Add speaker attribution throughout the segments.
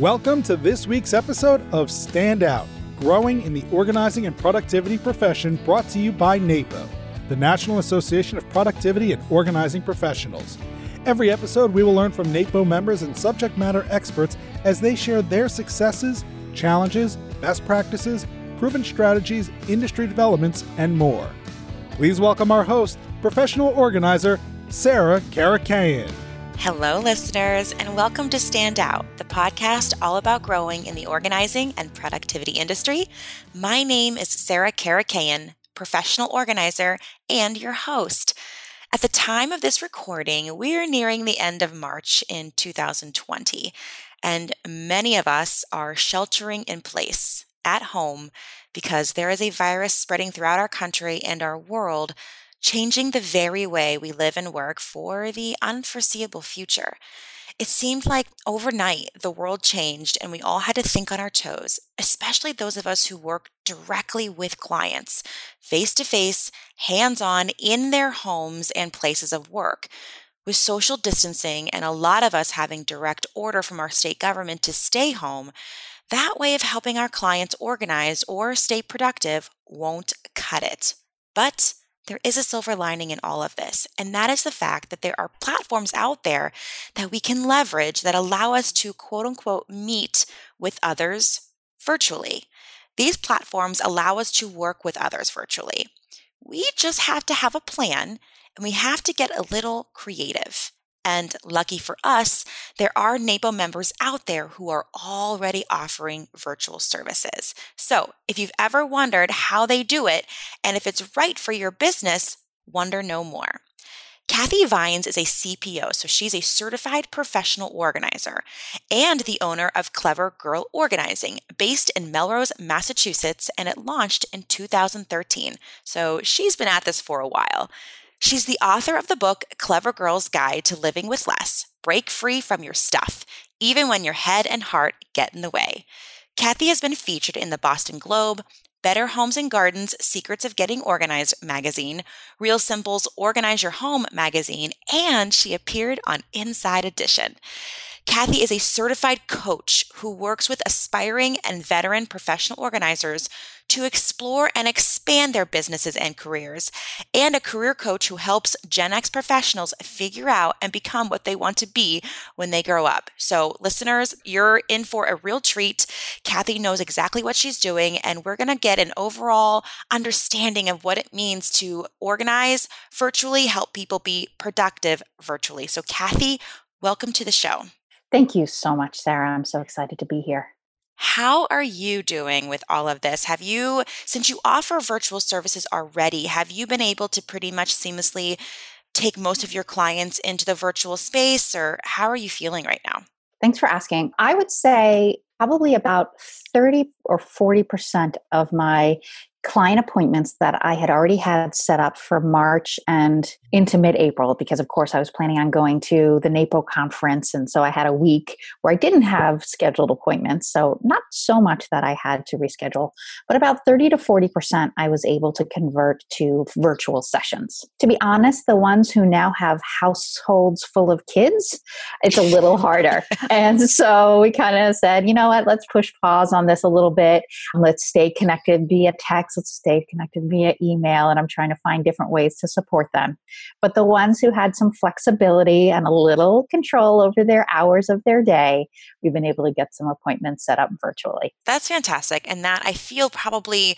Speaker 1: Welcome to this week's episode of Stand Out Growing in the Organizing and Productivity Profession, brought to you by NAPO, the National Association of Productivity and Organizing Professionals. Every episode, we will learn from NAPO members and subject matter experts as they share their successes, challenges, best practices, proven strategies, industry developments, and more. Please welcome our host, professional organizer, Sarah Karakaian.
Speaker 2: Hello, listeners, and welcome to Stand Out, the podcast all about growing in the organizing and productivity industry. My name is Sarah Karakaian, professional organizer and your host. At the time of this recording, we are nearing the end of March in 2020, and many of us are sheltering in place at home because there is a virus spreading throughout our country and our world changing the very way we live and work for the unforeseeable future. It seemed like overnight the world changed and we all had to think on our toes, especially those of us who work directly with clients, face to face, hands on, in their homes and places of work. With social distancing and a lot of us having direct order from our state government to stay home, that way of helping our clients organize or stay productive won't cut it. But there is a silver lining in all of this, and that is the fact that there are platforms out there that we can leverage that allow us to quote unquote meet with others virtually. These platforms allow us to work with others virtually. We just have to have a plan and we have to get a little creative. And lucky for us, there are NAPO members out there who are already offering virtual services. So if you've ever wondered how they do it and if it's right for your business, wonder no more. Kathy Vines is a CPO, so she's a certified professional organizer and the owner of Clever Girl Organizing, based in Melrose, Massachusetts, and it launched in 2013. So she's been at this for a while. She's the author of the book Clever Girl's Guide to Living with Less Break Free from Your Stuff, even when your head and heart get in the way. Kathy has been featured in the Boston Globe, Better Homes and Gardens Secrets of Getting Organized magazine, Real Simple's Organize Your Home magazine, and she appeared on Inside Edition. Kathy is a certified coach who works with aspiring and veteran professional organizers to explore and expand their businesses and careers, and a career coach who helps Gen X professionals figure out and become what they want to be when they grow up. So, listeners, you're in for a real treat. Kathy knows exactly what she's doing, and we're going to get an overall understanding of what it means to organize virtually, help people be productive virtually. So, Kathy, welcome to the show.
Speaker 3: Thank you so much, Sarah. I'm so excited to be here.
Speaker 2: How are you doing with all of this? Have you, since you offer virtual services already, have you been able to pretty much seamlessly take most of your clients into the virtual space, or how are you feeling right now?
Speaker 3: Thanks for asking. I would say probably about 30 or 40% of my client appointments that I had already had set up for March and into mid April, because of course I was planning on going to the NAPO conference. And so I had a week where I didn't have scheduled appointments. So not so much that I had to reschedule, but about 30 to 40% I was able to convert to virtual sessions. To be honest, the ones who now have households full of kids, it's a little harder. and so we kind of said, you know what, let's push pause on this a little bit. Let's stay connected via text stay connected via email and I'm trying to find different ways to support them. But the ones who had some flexibility and a little control over their hours of their day, we've been able to get some appointments set up virtually.
Speaker 2: That's fantastic. And that I feel probably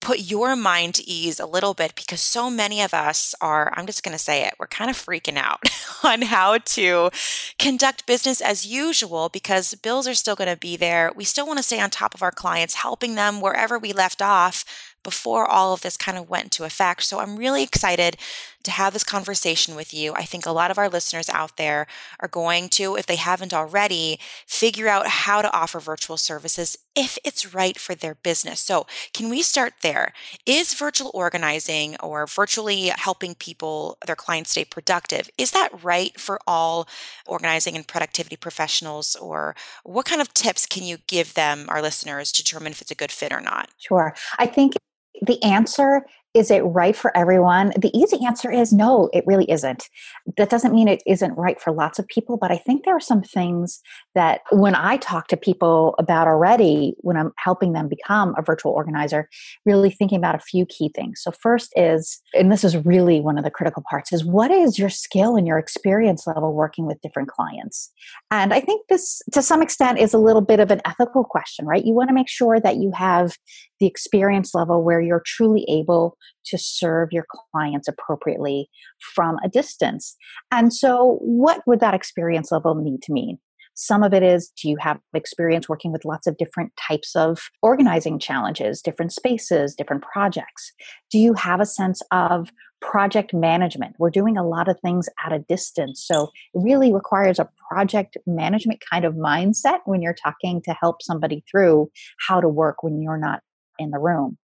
Speaker 2: put your mind to ease a little bit because so many of us are, I'm just going to say it, we're kind of freaking out on how to conduct business as usual because bills are still going to be there. We still want to stay on top of our clients, helping them wherever we left off before all of this kind of went into effect. So I'm really excited to have this conversation with you. I think a lot of our listeners out there are going to, if they haven't already, figure out how to offer virtual services if it's right for their business. So, can we start there? Is virtual organizing or virtually helping people, their clients stay productive, is that right for all organizing and productivity professionals? Or what kind of tips can you give them, our listeners, to determine if it's a good fit or not?
Speaker 3: Sure. I think the answer is it right for everyone? The easy answer is no, it really isn't. That doesn't mean it isn't right for lots of people, but I think there are some things that when I talk to people about already, when I'm helping them become a virtual organizer, really thinking about a few key things. So, first is, and this is really one of the critical parts, is what is your skill and your experience level working with different clients? And I think this, to some extent, is a little bit of an ethical question, right? You want to make sure that you have the experience level where you're truly able to serve your clients appropriately from a distance. And so, what would that experience level need to mean? Some of it is do you have experience working with lots of different types of organizing challenges, different spaces, different projects? Do you have a sense of project management? We're doing a lot of things at a distance. So it really requires a project management kind of mindset when you're talking to help somebody through how to work when you're not in the room.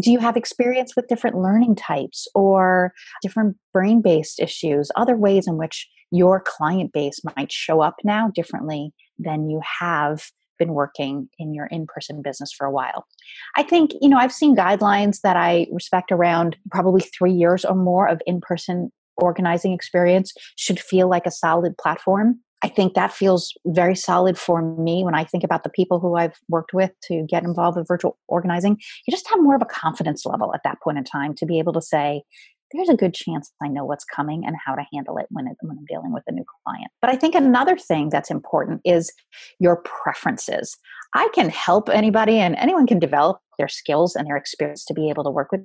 Speaker 3: Do you have experience with different learning types or different brain based issues, other ways in which your client base might show up now differently than you have been working in your in person business for a while? I think, you know, I've seen guidelines that I respect around probably three years or more of in person organizing experience should feel like a solid platform I think that feels very solid for me when I think about the people who I've worked with to get involved with virtual organizing. You just have more of a confidence level at that point in time to be able to say, there's a good chance I know what's coming and how to handle it when, it, when I'm dealing with a new client. But I think another thing that's important is your preferences. I can help anybody and anyone can develop their skills and their experience to be able to work with.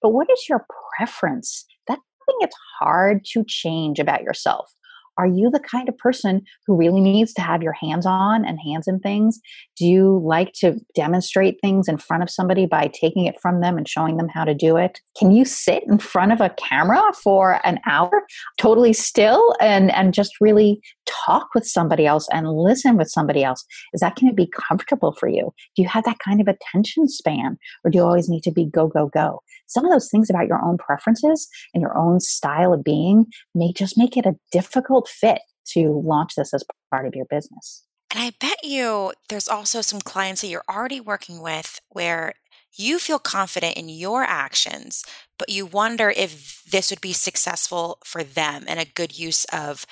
Speaker 3: But what is your preference? That thing it's hard to change about yourself. Are you the kind of person who really needs to have your hands on and hands in things? Do you like to demonstrate things in front of somebody by taking it from them and showing them how to do it? Can you sit in front of a camera for an hour totally still and, and just really talk with somebody else and listen with somebody else? Is that going to be comfortable for you? Do you have that kind of attention span or do you always need to be go, go, go? Some of those things about your own preferences and your own style of being may just make it a difficult fit to launch this as part of your business.
Speaker 2: And I bet you there's also some clients that you're already working with where you feel confident in your actions, but you wonder if this would be successful for them and a good use of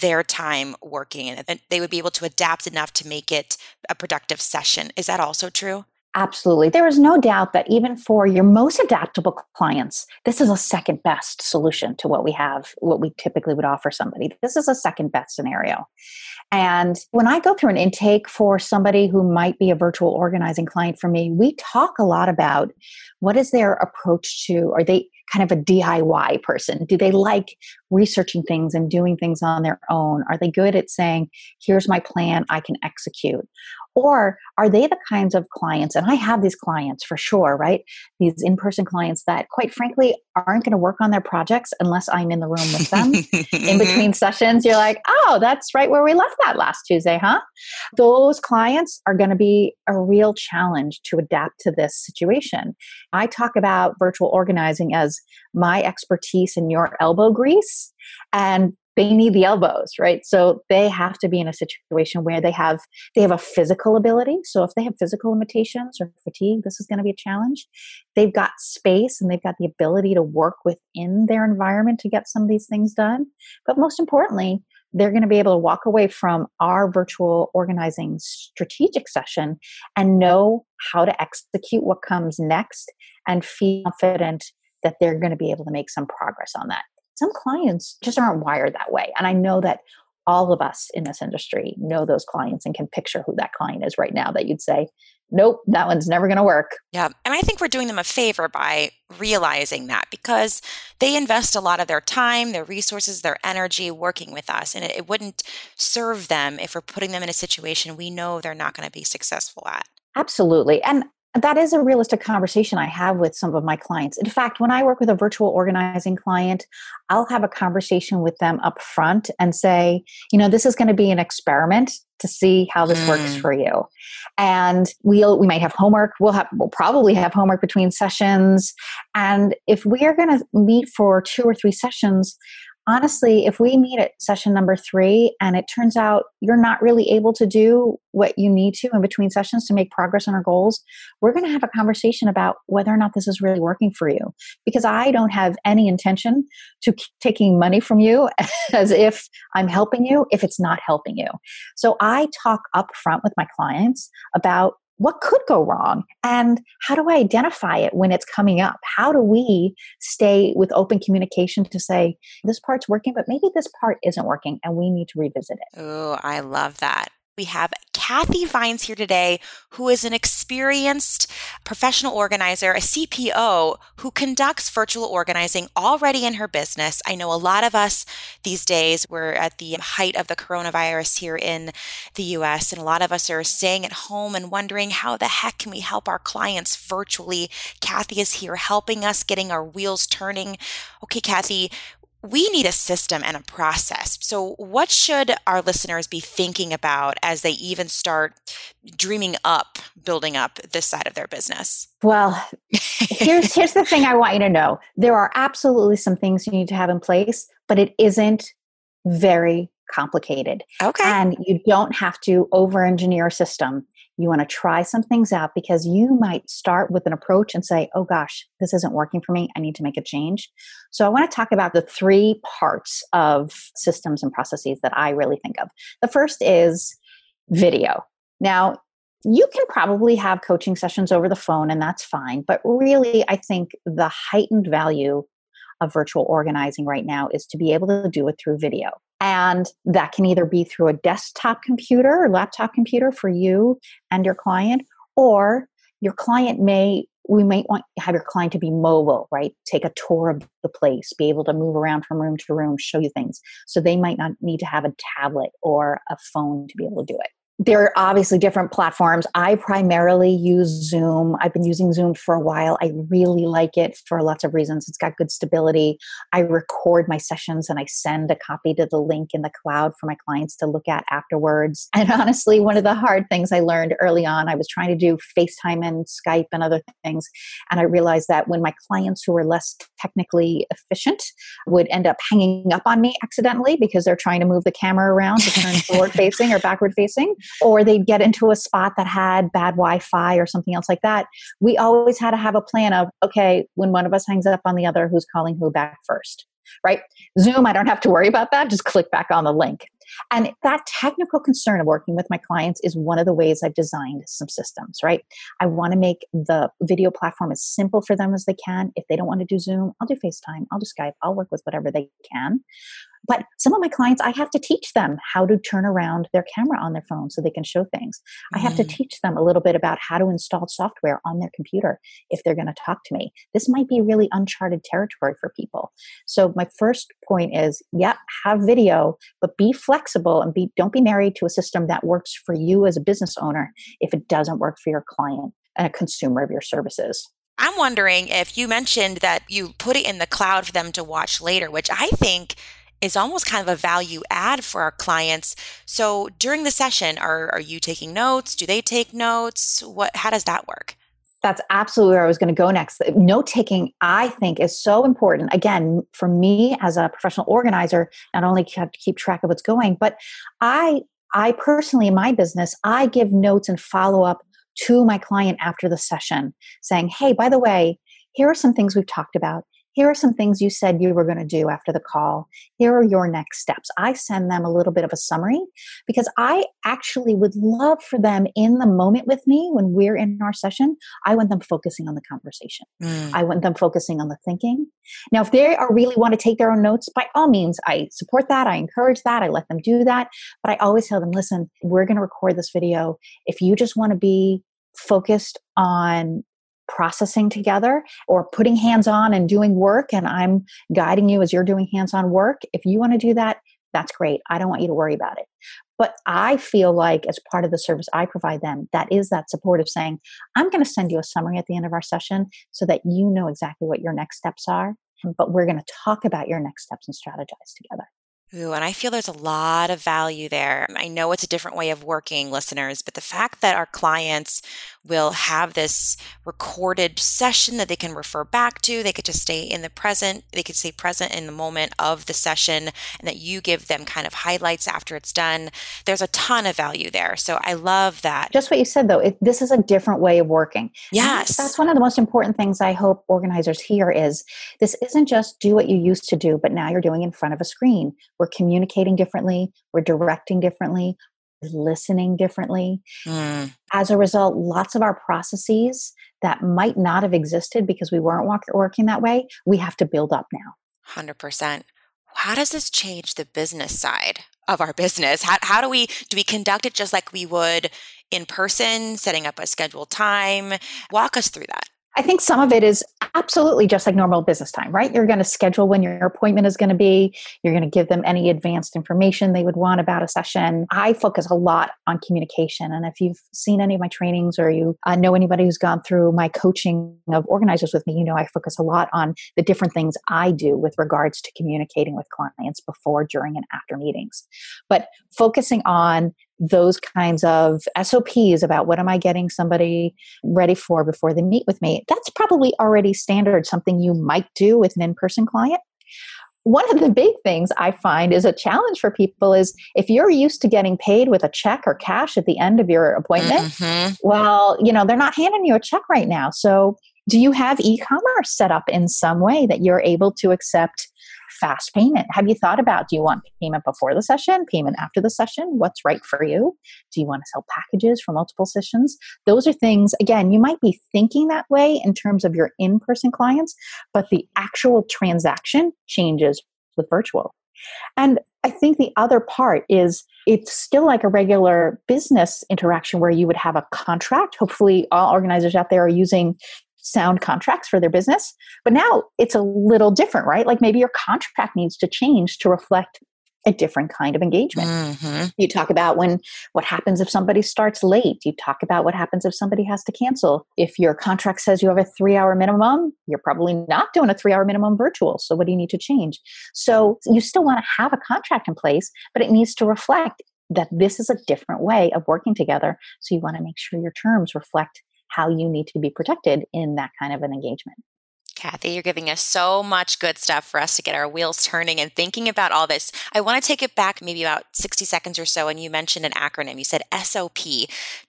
Speaker 2: their time working and they would be able to adapt enough to make it a productive session. Is that also true?
Speaker 3: Absolutely. There is no doubt that even for your most adaptable clients, this is a second best solution to what we have, what we typically would offer somebody. This is a second best scenario. And when I go through an intake for somebody who might be a virtual organizing client for me, we talk a lot about what is their approach to, are they kind of a DIY person? Do they like researching things and doing things on their own? Are they good at saying, here's my plan, I can execute? Or are they the kinds of clients, and I have these clients for sure, right? These in person clients that, quite frankly, aren't going to work on their projects unless I'm in the room with them. in mm-hmm. between sessions, you're like, oh, that's right where we left that last Tuesday, huh? Those clients are going to be a real challenge to adapt to this situation. I talk about virtual organizing as my expertise in your elbow grease. And they need the elbows right? So they have to be in a situation where they have they have a physical ability. So if they have physical limitations or fatigue this is going to be a challenge. They've got space and they've got the ability to work within their environment to get some of these things done. But most importantly they're going to be able to walk away from our virtual organizing strategic session and know how to execute what comes next and feel confident that they're going to be able to make some progress on that some clients just aren't wired that way. And I know that all of us in this industry know those clients and can picture who that client is right now that you'd say, nope, that one's never going to work.
Speaker 2: Yeah. And I think we're doing them a favor by realizing that because they invest a lot of their time, their resources, their energy working with us. And it, it wouldn't serve them if we're putting them in a situation we know they're not going to be successful at.
Speaker 3: Absolutely. And that is a realistic conversation I have with some of my clients. In fact, when I work with a virtual organizing client, I'll have a conversation with them up front and say, you know, this is going to be an experiment to see how this mm. works for you. And we'll we might have homework. We'll have we'll probably have homework between sessions. And if we are going to meet for two or three sessions, honestly, if we meet at session number three and it turns out you're not really able to do what you need to in between sessions to make progress on our goals, we're going to have a conversation about whether or not this is really working for you. Because I don't have any intention to taking money from you as if I'm helping you if it's not helping you. So I talk up front with my clients about what could go wrong? And how do i identify it when it's coming up? How do we stay with open communication to say this part's working but maybe this part isn't working and we need to revisit it?
Speaker 2: Oh i love that we have Kathy Vines here today, who is an experienced professional organizer, a CPO who conducts virtual organizing already in her business. I know a lot of us these days, we're at the height of the coronavirus here in the US, and a lot of us are staying at home and wondering how the heck can we help our clients virtually. Kathy is here helping us, getting our wheels turning. Okay, Kathy, we need a system and a process. So, what should our listeners be thinking about as they even start dreaming up building up this side of their business?
Speaker 3: Well, here's here's the thing I want you to know. There are absolutely some things you need to have in place, but it isn't very complicated.
Speaker 2: Okay.
Speaker 3: And you don't have to over engineer a system. You want to try some things out because you might start with an approach and say, oh gosh, this isn't working for me. I need to make a change. So I want to talk about the three parts of systems and processes that I really think of. The first is video. Now, you can probably have coaching sessions over the phone and that's fine. But really, I think the heightened value of virtual organizing right now is to be able to do it through video. And that can either be through a desktop computer or laptop computer for you and your client, or your client may, we might want have your client to be mobile, right? Take a tour of the place, be able to move around from room to room, show you things. So they might not need to have a tablet or a phone to be able to do it there are obviously different platforms. I primarily use Zoom. I've been using Zoom for a while. I really like it for lots of reasons. It's got good stability. I record my sessions and I send a copy to the link in the cloud for my clients to look at afterwards. And honestly, one of the hard things I learned early on, I was trying to do FaceTime and Skype and other things. And I realized that when my clients who were less technically efficient would end up hanging up on me accidentally because they're trying to move the camera around to turn forward facing or backward facing, or they'd get into a spot that had bad Wi-Fi or something else like that. We always had to have a plan of okay, when one of us hangs up on the other, who's calling who back first, right? Zoom, I don't have to worry about that. Just click back on the link. And that technical concern of working with my clients is one of the ways I've designed some systems, right? I want to make the video platform as simple for them as they can. If they don't want to do Zoom, I'll do FaceTime, I'll do Skype, I'll work with whatever they can. But some of my clients, I have to teach them how to turn around their camera on their phone so they can show things. Mm. I have to mm. teach them a little bit about how to install software on their computer if they're going to talk to me. This might be really uncharted territory for people. So my first point is, yeah, have video, but be flexible and be don't be married to a system that works for you as a business owner if it doesn't work for your client and a consumer of your services.
Speaker 2: I'm wondering if you mentioned that you put it in the cloud for them to watch later, which I think is almost kind of a value add for our clients. So during the session, are, are you taking notes? Do they take notes? What, how does that work?
Speaker 3: That's absolutely where I was going to go next. Note taking, I think, is so important. Again, for me as a professional organizer, not only have to keep track of what's going, but I, I personally in my business, I give notes and follow up to my client after the session, saying, "Hey, by the way, here are some things we've talked about here are some things you said you were going to do after the call. Here are your next steps. I send them a little bit of a summary because I actually would love for them in the moment with me when we're in our session. I want them focusing on the conversation. Mm. I want them focusing on the thinking. Now, if they are really want to take their own notes, by all means, I support that. I encourage that. I let them do that. But I always tell them, listen, we're going to record this video. If you just want to be focused on processing together or putting hands on and doing work and I'm guiding you as you're doing hands on work. If you want to do that, that's great. I don't want you to worry about it. But I feel like, as part of the service I provide them, that is that support of saying, I'm going to send you a summary at the end of our session so that you know exactly what your next steps are. But we're going to talk about your next steps and strategize together.
Speaker 2: Ooh, and I feel there's a lot of value there. I know it's a different way of working, listeners, but the fact that our clients will have this recorded session that they can refer back to. They could just stay in the present, they could stay present in the moment of the session, and that you give them kind of highlights after it's done. There's a ton of value there. So I love that.
Speaker 3: Just what you said, though, it, this is a different way of working.
Speaker 2: Yes.
Speaker 3: That's one of the most important things I hope organizers hear is this isn't just do what you used to do, but now you're doing in front of a screen. We're communicating differently, we're directing differently, listening differently. Mm. As a result, lots of our processes that might not have existed because we weren't walk- working that way, we have to build up now.
Speaker 2: 100%. How does this change the business side of our business? How, how do we do we conduct it just like we would in person, setting up a scheduled time? Walk us through that.
Speaker 3: I think some of it is absolutely just like normal business time, right? You're going to schedule when your appointment is going to be. You're going to give them any advanced information they would want about a session. I focus a lot on communication. And if you've seen any of my trainings or you uh, know anybody who's gone through my coaching of organizers with me, you know I focus a lot on the different things I do with regards to communicating with clients before, during, and after meetings. But focusing on those kinds of SOPs about what am I getting somebody ready for before they meet with me, that's probably already standard, something you might do with an in person client. One of the big things I find is a challenge for people is if you're used to getting paid with a check or cash at the end of your appointment, mm-hmm. well, you know, they're not handing you a check right now. So, do you have e commerce set up in some way that you're able to accept fast payment. Have you thought about do you want payment before the session, payment after the session? What's right for you? Do you want to sell packages for multiple sessions? Those are things, again, you might be thinking that way in terms of your in person clients, but the actual transaction changes with virtual. And I think the other part is it's still like a regular business interaction where you would have a contract. Hopefully, all organizers out there are using sound contracts for their business. But now it's a little different, right? Like maybe your contract needs to change to reflect a different kind of engagement. Mm-hmm. You talk about when what happens if somebody starts late. You talk about what happens if somebody has to cancel. If your contract says you have a 3-hour minimum, you're probably not doing a 3-hour minimum virtual. So what do you need to change? So you still want to have a contract in place, but it needs to reflect that this is a different way of working together. So you want to make sure your terms reflect how you need to be protected in that kind of an engagement.
Speaker 2: Kathy, you're giving us so much good stuff for us to get our wheels turning and thinking about all this. I want to take it back maybe about 60 seconds or so. And you mentioned an acronym. You said SOP.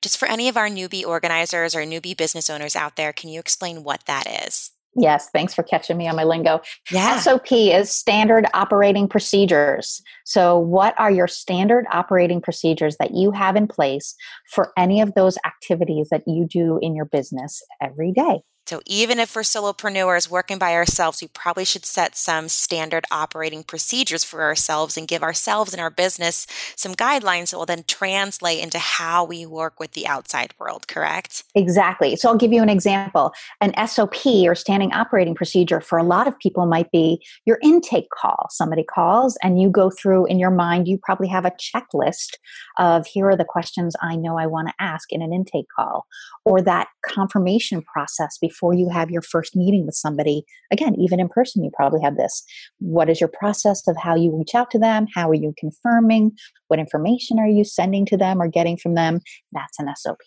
Speaker 2: Just for any of our newbie organizers or newbie business owners out there, can you explain what that is?
Speaker 3: Yes, thanks for catching me on my lingo. Yeah. SOP is standard operating procedures. So, what are your standard operating procedures that you have in place for any of those activities that you do in your business every day?
Speaker 2: So, even if we're solopreneurs working by ourselves, we probably should set some standard operating procedures for ourselves and give ourselves and our business some guidelines that will then translate into how we work with the outside world, correct?
Speaker 3: Exactly. So, I'll give you an example. An SOP or standing operating procedure for a lot of people might be your intake call. Somebody calls and you go through in your mind, you probably have a checklist of here are the questions I know I want to ask in an intake call, or that confirmation process before before you have your first meeting with somebody. Again, even in person, you probably have this. What is your process of how you reach out to them? How are you confirming? What information are you sending to them or getting from them? That's an SOP.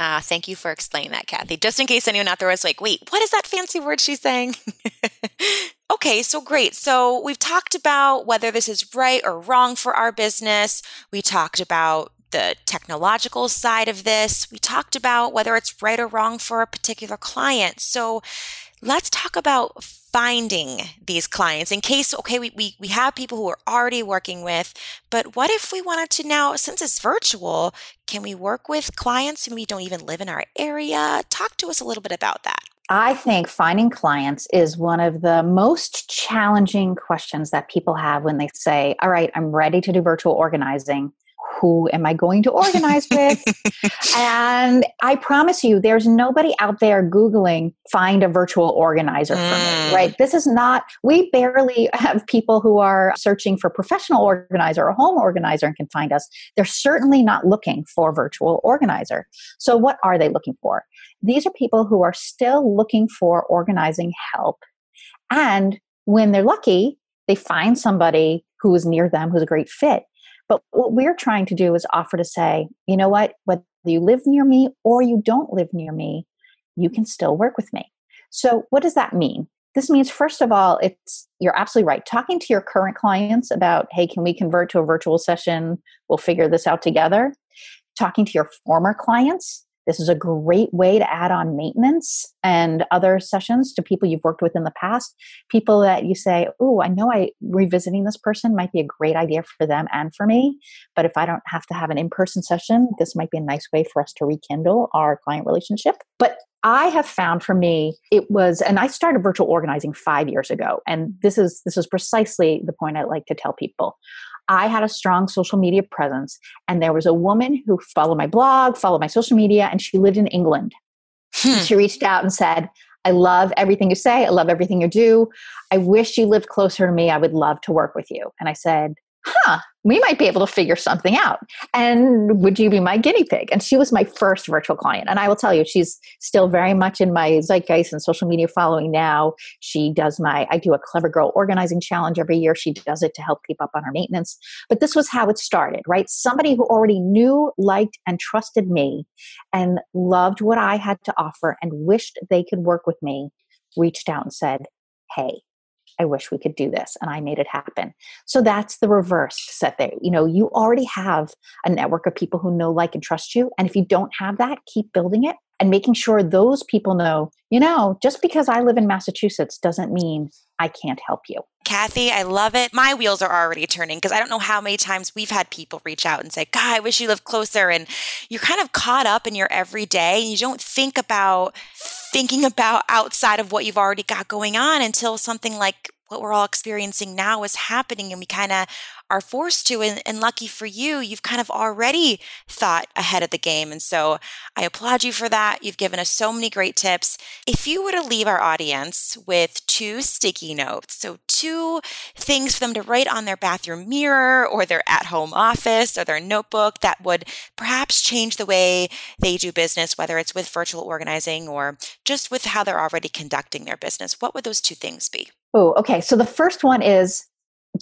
Speaker 2: Ah, uh, thank you for explaining that, Kathy. Just in case anyone out there was like, wait, what is that fancy word she's saying? okay, so great. So we've talked about whether this is right or wrong for our business. We talked about the technological side of this. We talked about whether it's right or wrong for a particular client. So let's talk about finding these clients in case, okay, we, we, we have people who we're already working with, but what if we wanted to now, since it's virtual, can we work with clients who we don't even live in our area? Talk to us a little bit about that.
Speaker 3: I think finding clients is one of the most challenging questions that people have when they say, All right, I'm ready to do virtual organizing who am I going to organize with? and I promise you, there's nobody out there Googling, find a virtual organizer for mm. me, right? This is not, we barely have people who are searching for professional organizer or home organizer and can find us. They're certainly not looking for virtual organizer. So, what are they looking for? These are people who are still looking for organizing help. And when they're lucky, they find somebody who is near them who's a great fit but what we're trying to do is offer to say, you know what, whether you live near me or you don't live near me, you can still work with me. So, what does that mean? This means, first of all, it's you're absolutely right. Talking to your current clients about, hey, can we convert to a virtual session? We'll figure this out together. Talking to your former clients, this is a great way to add on maintenance and other sessions to people you've worked with in the past. People that you say, Oh, I know I revisiting this person might be a great idea for them and for me. But if I don't have to have an in person session, this might be a nice way for us to rekindle our client relationship. But I have found for me it was and I started virtual organizing 5 years ago and this is this is precisely the point I like to tell people. I had a strong social media presence and there was a woman who followed my blog, followed my social media and she lived in England. Hmm. She reached out and said, I love everything you say. I love everything you do. I wish you lived closer to me. I would love to work with you. And I said, huh, we might be able to figure something out. And would you be my guinea pig? And she was my first virtual client. And I will tell you, she's still very much in my zeitgeist and social media following now. She does my, I do a Clever Girl organizing challenge every year. She does it to help keep up on her maintenance. But this was how it started, right? Somebody who already knew, liked, and trusted me and loved what I had to offer and wished they could work with me reached out and said, Hey, I wish we could do this. And I made it happen. So that's the reverse set there. You know, you already have a network of people who know, like, and trust you. And if you don't have that, keep building it and making sure those people know, you know, just because I live in Massachusetts doesn't mean I can't help you.
Speaker 2: Kathy, I love it. My wheels are already turning because I don't know how many times we've had people reach out and say, God, I wish you lived closer. And you're kind of caught up in your everyday and you don't think about thinking about outside of what you've already got going on until something like what we're all experiencing now is happening and we kind of are forced to and, and, lucky for you you've kind of already thought ahead of the game and so i applaud you for that. You've given us so many great tips. If you were to leave our audience with two sticky notes so two things for them to write on their bathroom mirror or their at-home office or their notebook that would perhaps change the way they do business whether it's with virtual organizing or just with how they're already conducting their business what would those two things be
Speaker 3: Oh, okay. So the first one is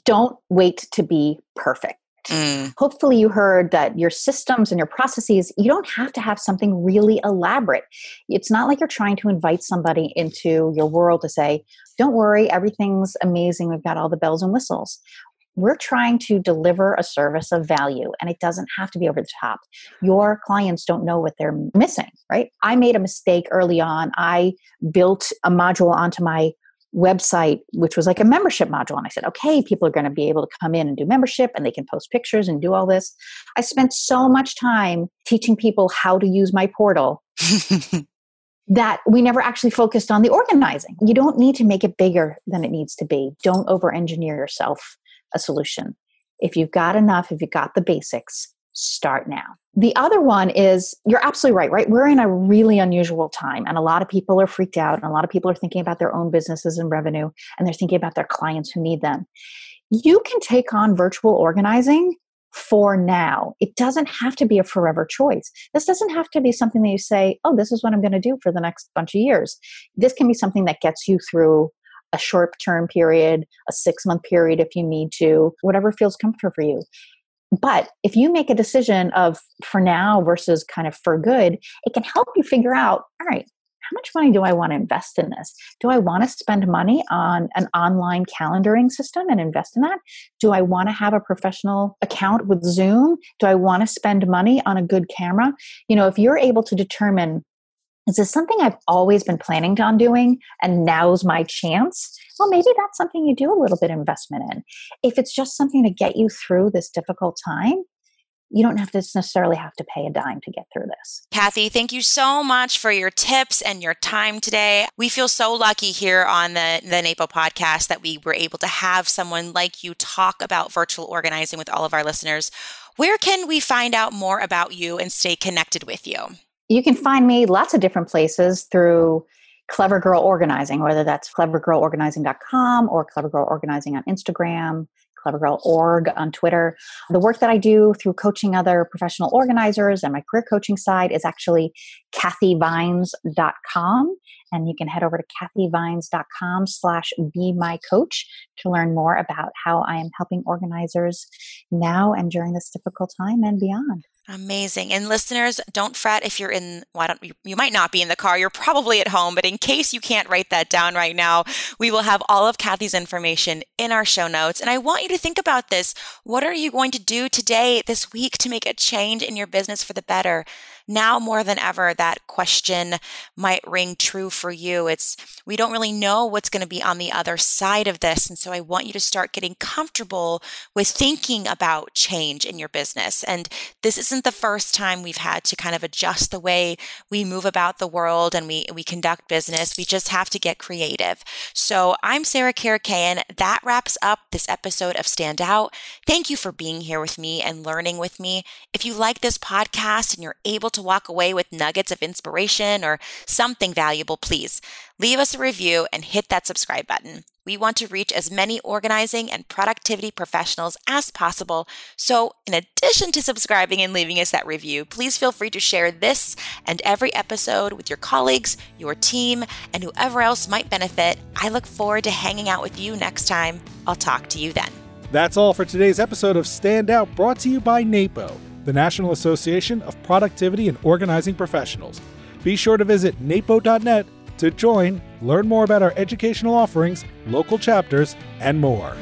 Speaker 3: don't wait to be perfect. Mm. Hopefully, you heard that your systems and your processes, you don't have to have something really elaborate. It's not like you're trying to invite somebody into your world to say, Don't worry, everything's amazing. We've got all the bells and whistles. We're trying to deliver a service of value, and it doesn't have to be over the top. Your clients don't know what they're missing, right? I made a mistake early on. I built a module onto my website, which was like a membership module. And I said, okay, people are going to be able to come in and do membership and they can post pictures and do all this. I spent so much time teaching people how to use my portal that we never actually focused on the organizing. You don't need to make it bigger than it needs to be. Don't over engineer yourself a solution. If you've got enough, if you've got the basics, start now. The other one is you're absolutely right, right? We're in a really unusual time, and a lot of people are freaked out, and a lot of people are thinking about their own businesses and revenue, and they're thinking about their clients who need them. You can take on virtual organizing for now. It doesn't have to be a forever choice. This doesn't have to be something that you say, oh, this is what I'm going to do for the next bunch of years. This can be something that gets you through a short term period, a six month period if you need to, whatever feels comfortable for you. But if you make a decision of for now versus kind of for good, it can help you figure out all right, how much money do I want to invest in this? Do I want to spend money on an online calendaring system and invest in that? Do I want to have a professional account with Zoom? Do I want to spend money on a good camera? You know, if you're able to determine is this something I've always been planning on doing and now's my chance? Well, maybe that's something you do a little bit of investment in. If it's just something to get you through this difficult time, you don't have to necessarily have to pay a dime to get through this.
Speaker 2: Kathy, thank you so much for your tips and your time today. We feel so lucky here on the, the NAPO podcast that we were able to have someone like you talk about virtual organizing with all of our listeners. Where can we find out more about you and stay connected with you?
Speaker 3: You can find me lots of different places through Clever Girl Organizing, whether that's clevergirlorganizing.com or Clever Girl Organizing on Instagram, Clever Girl Org on Twitter. The work that I do through coaching other professional organizers and my career coaching side is actually kathyvines.com. And you can head over to kathyvines.com slash be my coach to learn more about how I am helping organizers now and during this difficult time and beyond.
Speaker 2: Amazing. And listeners, don't fret if you're in, well, don't, you, you might not be in the car. You're probably at home, but in case you can't write that down right now, we will have all of Kathy's information in our show notes. And I want you to think about this. What are you going to do today, this week, to make a change in your business for the better? Now more than ever, that question might ring true for you. It's, we don't really know what's going to be on the other side of this. And so I want you to start getting comfortable with thinking about change in your business. And this isn't the first time we've had to kind of adjust the way we move about the world and we, we conduct business. We just have to get creative. So I'm Sarah Karakaian. That wraps up this episode of Stand Out. Thank you for being here with me and learning with me. If you like this podcast and you're able to walk away with nuggets of inspiration or something valuable, please leave us a review and hit that subscribe button. We want to reach as many organizing and productivity professionals as possible. So, in addition to subscribing and leaving us that review, please feel free to share this and every episode with your colleagues, your team, and whoever else might benefit. I look forward to hanging out with you next time. I'll talk to you then.
Speaker 1: That's all for today's episode of Stand Out, brought to you by NAPO the National Association of Productivity and Organizing Professionals. Be sure to visit napo.net to join, learn more about our educational offerings, local chapters, and more.